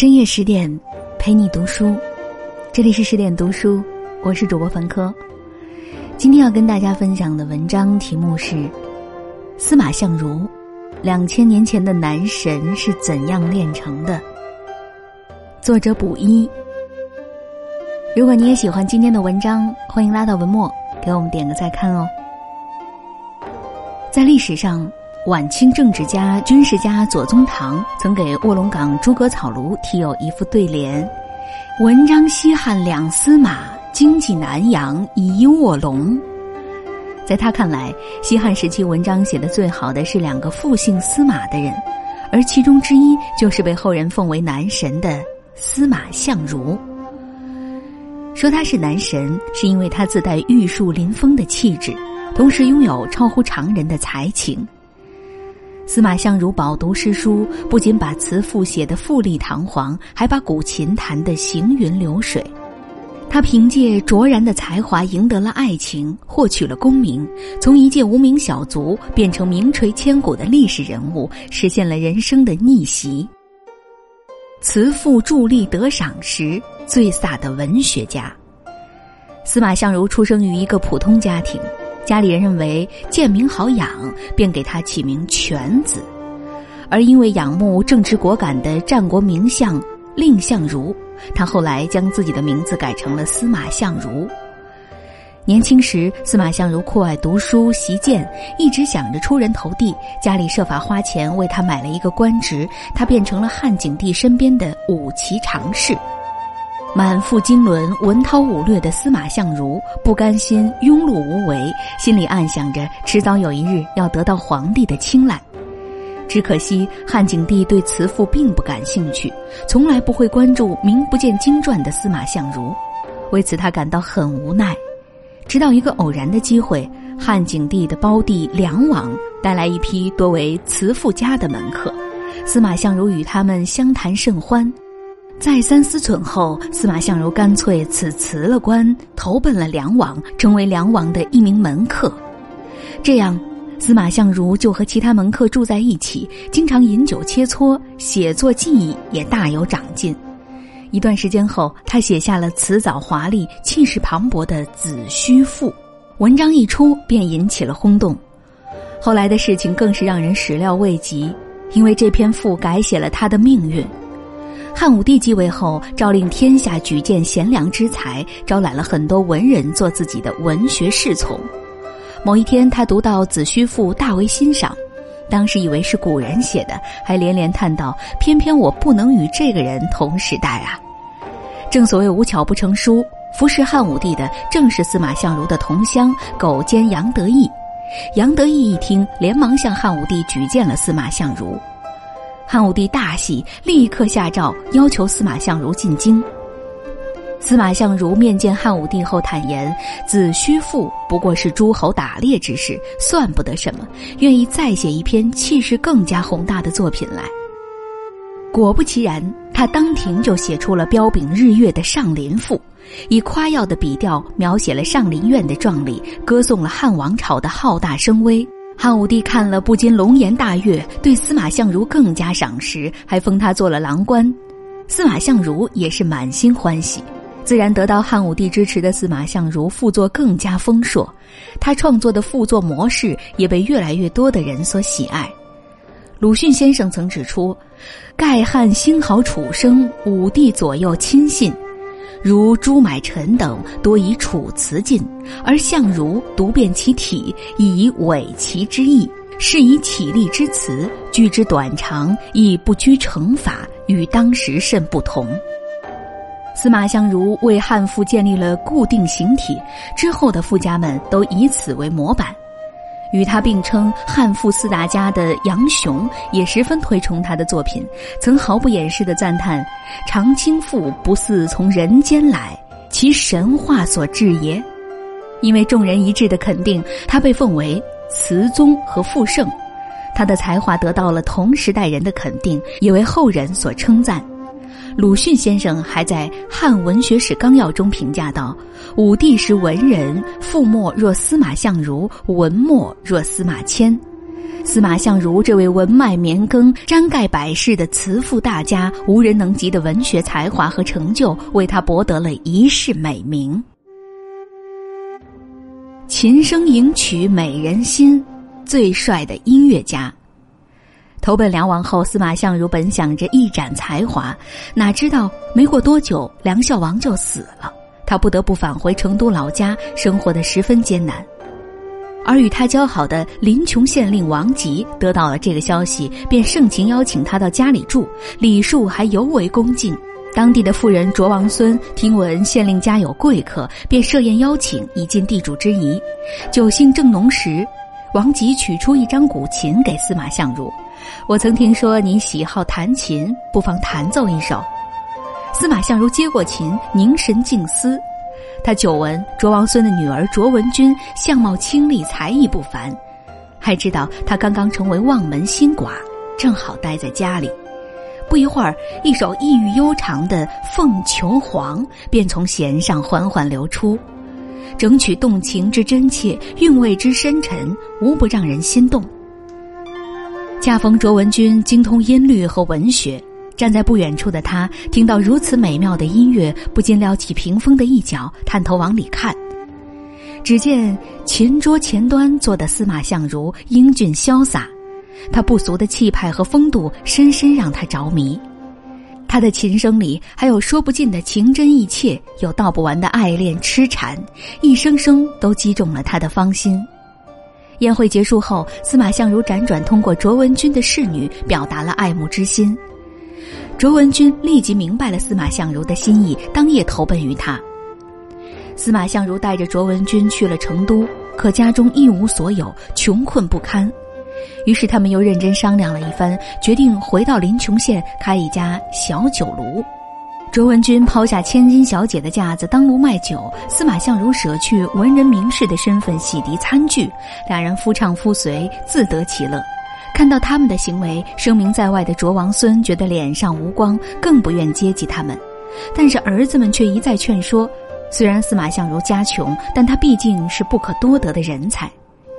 深夜十点，陪你读书。这里是十点读书，我是主播樊科。今天要跟大家分享的文章题目是《司马相如，两千年前的男神是怎样炼成的》。作者卜一。如果你也喜欢今天的文章，欢迎拉到文末给我们点个再看哦。在历史上。晚清政治家、军事家左宗棠曾给卧龙岗诸葛草庐题有一副对联：“文章西汉两司马，经济南阳一卧龙。”在他看来，西汉时期文章写的最好的是两个复姓司马的人，而其中之一就是被后人奉为男神的司马相如。说他是男神，是因为他自带玉树临风的气质，同时拥有超乎常人的才情。司马相如饱读诗书，不仅把词赋写得富丽堂皇，还把古琴弹得行云流水。他凭借卓然的才华赢得了爱情，获取了功名，从一介无名小卒变成名垂千古的历史人物，实现了人生的逆袭。词赋助力得赏识，最飒的文学家。司马相如出生于一个普通家庭。家里人认为贱名好养，便给他起名犬子。而因为仰慕正直果敢的战国名相蔺相如，他后来将自己的名字改成了司马相如。年轻时，司马相如酷爱读书习剑，一直想着出人头地。家里设法花钱为他买了一个官职，他变成了汉景帝身边的五骑常侍。满腹经纶、文韬武略的司马相如不甘心庸碌无为，心里暗想着迟早有一日要得到皇帝的青睐。只可惜汉景帝对慈父并不感兴趣，从来不会关注名不见经传的司马相如，为此他感到很无奈。直到一个偶然的机会，汉景帝的胞弟梁王带来一批多为慈父家的门客，司马相如与他们相谈甚欢。再三思忖后，司马相如干脆辞辞了官，投奔了梁王，成为梁王的一名门客。这样，司马相如就和其他门客住在一起，经常饮酒切磋，写作技艺也大有长进。一段时间后，他写下了辞藻华丽、气势磅礴的《子虚赋》，文章一出便引起了轰动。后来的事情更是让人始料未及，因为这篇赋改写了他的命运。汉武帝继位后，诏令天下举荐贤良之才，招揽了很多文人做自己的文学侍从。某一天，他读到《子虚赋》，大为欣赏，当时以为是古人写的，还连连叹道：“偏偏我不能与这个人同时代啊！”正所谓无巧不成书，服侍汉武帝的正是司马相如的同乡狗监杨得意。杨得意一听，连忙向汉武帝举荐了司马相如。汉武帝大喜，立刻下诏要求司马相如进京。司马相如面见汉武帝后坦言：“子虚赋不过是诸侯打猎之事，算不得什么，愿意再写一篇气势更加宏大的作品来。”果不其然，他当庭就写出了彪炳日月的《上林赋》，以夸耀的笔调描写了上林苑的壮丽，歌颂了汉王朝的浩大声威。汉武帝看了不禁龙颜大悦，对司马相如更加赏识，还封他做了郎官。司马相如也是满心欢喜，自然得到汉武帝支持的司马相如赋作更加丰硕，他创作的赋作模式也被越来越多的人所喜爱。鲁迅先生曾指出：“盖汉兴好楚生，武帝左右亲信。”如朱买臣等多以楚辞进，而相如独辨其体，以伪其之意，是以起立之词，句之短长，亦不拘成法，与当时甚不同。司马相如为汉赋建立了固定形体，之后的富家们都以此为模板。与他并称汉赋四大家的杨雄也十分推崇他的作品，曾毫不掩饰地赞叹：“长青赋不似从人间来，其神话所致也。”因为众人一致的肯定，他被奉为词宗和赋圣。他的才华得到了同时代人的肯定，也为后人所称赞。鲁迅先生还在《汉文学史纲要》中评价道：“武帝时文人，赋墨若司马相如，文墨若司马迁。”司马相如这位文脉绵亘、沾盖百世的词赋大家，无人能及的文学才华和成就，为他博得了一世美名。琴声吟曲美人心，最帅的音乐家。投奔梁王后，司马相如本想着一展才华，哪知道没过多久，梁孝王就死了，他不得不返回成都老家，生活的十分艰难。而与他交好的临邛县令王吉得到了这个消息，便盛情邀请他到家里住，礼数还尤为恭敬。当地的妇人卓王孙听闻县令家有贵客，便设宴邀请，以尽地主之谊。酒兴正浓时，王吉取出一张古琴给司马相如。我曾听说你喜好弹琴，不妨弹奏一首。司马相如接过琴，凝神静思。他久闻卓王孙的女儿卓文君相貌清丽，才艺不凡，还知道她刚刚成为望门新寡，正好待在家里。不一会儿，一首意欲悠长的《凤求凰》便从弦上缓缓流出，整曲动情之真切，韵味之深沉，无不让人心动。恰逢卓文君精通音律和文学，站在不远处的他听到如此美妙的音乐，不禁撩起屏风的一角，探头往里看。只见琴桌前端坐的司马相如英俊潇洒。他不俗的气派和风度，深深让他着迷。他的琴声里还有说不尽的情真意切，有道不完的爱恋痴缠，一声声都击中了他的芳心。宴会结束后，司马相如辗转通过卓文君的侍女，表达了爱慕之心。卓文君立即明白了司马相如的心意，当夜投奔于他。司马相如带着卓文君去了成都，可家中一无所有，穷困不堪。于是他们又认真商量了一番，决定回到临邛县开一家小酒炉。卓文君抛下千金小姐的架子当炉卖酒，司马相如舍去文人名士的身份洗涤餐具，两人夫唱妇随，自得其乐。看到他们的行为，声名在外的卓王孙觉得脸上无光，更不愿接济他们。但是儿子们却一再劝说，虽然司马相如家穷，但他毕竟是不可多得的人才。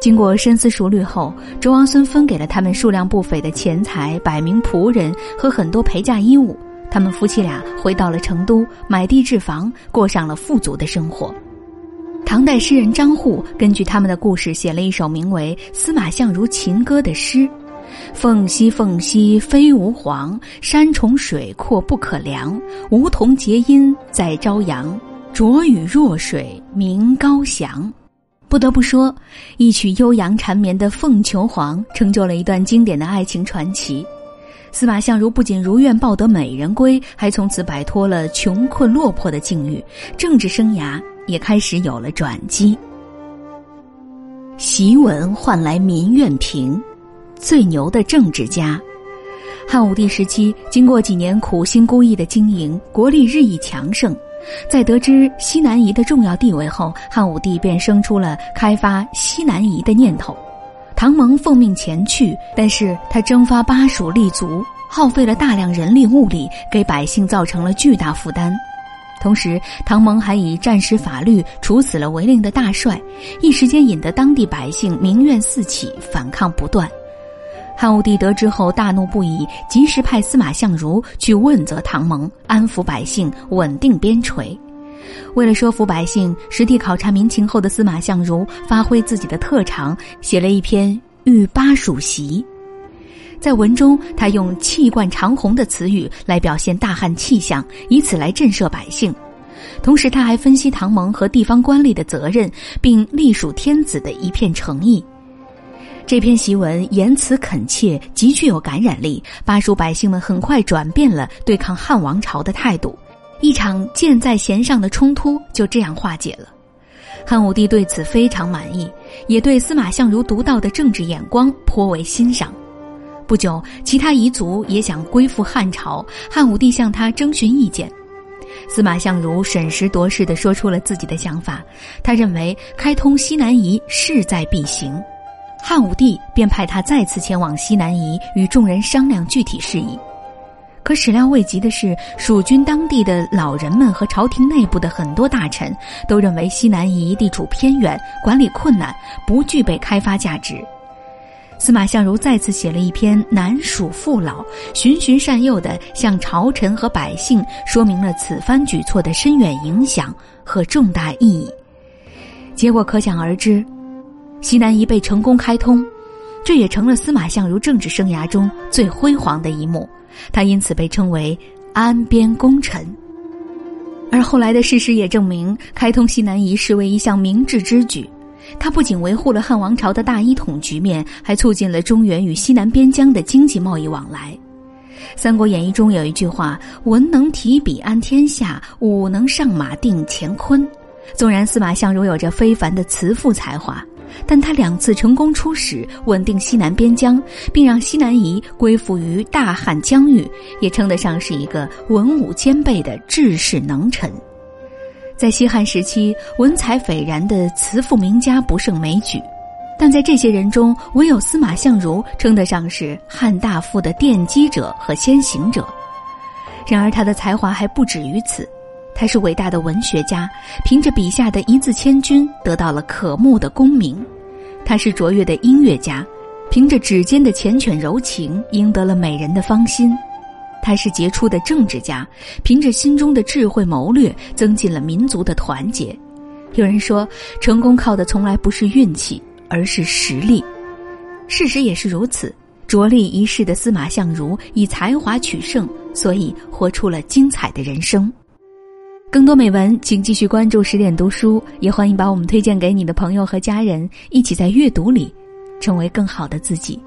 经过深思熟虑后，卓王孙分给了他们数量不菲的钱财、百名仆人和很多陪嫁衣物。他们夫妻俩回到了成都，买地置房，过上了富足的生活。唐代诗人张祜根据他们的故事写了一首名为《司马相如情歌》的诗：“凤兮凤兮飞无凰，山重水阔不可量。梧桐结阴在朝阳，浊雨弱水鸣高翔。”不得不说，一曲悠扬缠绵的《凤求凰》成就了一段经典的爱情传奇。司马相如不仅如愿抱得美人归，还从此摆脱了穷困落魄的境遇，政治生涯也开始有了转机。檄文换来民怨平，最牛的政治家。汉武帝时期，经过几年苦心孤诣的经营，国力日益强盛。在得知西南夷的重要地位后，汉武帝便生出了开发西南夷的念头。唐蒙奉命前去，但是他征发巴蜀立足，耗费了大量人力物力，给百姓造成了巨大负担。同时，唐蒙还以战时法律处死了违令的大帅，一时间引得当地百姓民怨四起，反抗不断。汉武帝得知后大怒不已，及时派司马相如去问责唐蒙，安抚百姓，稳定边陲。为了说服百姓，实地考察民情后的司马相如发挥自己的特长，写了一篇《御巴蜀檄》。在文中，他用气贯长虹的词语来表现大汉气象，以此来震慑百姓。同时，他还分析唐蒙和地方官吏的责任，并隶属天子的一片诚意。这篇檄文言辞恳切，极具有感染力。巴蜀百姓们很快转变了对抗汉王朝的态度，一场箭在弦上的冲突就这样化解了。汉武帝对此非常满意，也对司马相如独到的政治眼光颇为欣赏。不久，其他彝族也想归附汉朝，汉武帝向他征询意见。司马相如审时度势地说出了自己的想法，他认为开通西南夷势在必行。汉武帝便派他再次前往西南夷，与众人商量具体事宜。可始料未及的是，蜀军当地的老人们和朝廷内部的很多大臣都认为西南夷地处偏远，管理困难，不具备开发价值。司马相如再次写了一篇南蜀父老，循循善诱的向朝臣和百姓说明了此番举措的深远影响和重大意义。结果可想而知，西南夷被成功开通，这也成了司马相如政治生涯中最辉煌的一幕。他因此被称为安边功臣。而后来的事实也证明，开通西南夷是为一项明智之举。他不仅维护了汉王朝的大一统局面，还促进了中原与西南边疆的经济贸易往来。《三国演义》中有一句话：“文能提笔安天下，武能上马定乾坤。”纵然司马相如有着非凡的辞赋才华，但他两次成功出使，稳定西南边疆，并让西南夷归附于大汉疆域，也称得上是一个文武兼备的治世能臣。在西汉时期，文采斐然的辞赋名家不胜枚举，但在这些人中，唯有司马相如称得上是汉大夫的奠基者和先行者。然而，他的才华还不止于此，他是伟大的文学家，凭着笔下的一字千钧得到了可慕的功名；他是卓越的音乐家，凭着指尖的缱绻柔情赢得了美人的芳心。他是杰出的政治家，凭着心中的智慧谋略，增进了民族的团结。有人说，成功靠的从来不是运气，而是实力。事实也是如此。着力一世的司马相如以才华取胜，所以活出了精彩的人生。更多美文，请继续关注十点读书，也欢迎把我们推荐给你的朋友和家人，一起在阅读里成为更好的自己。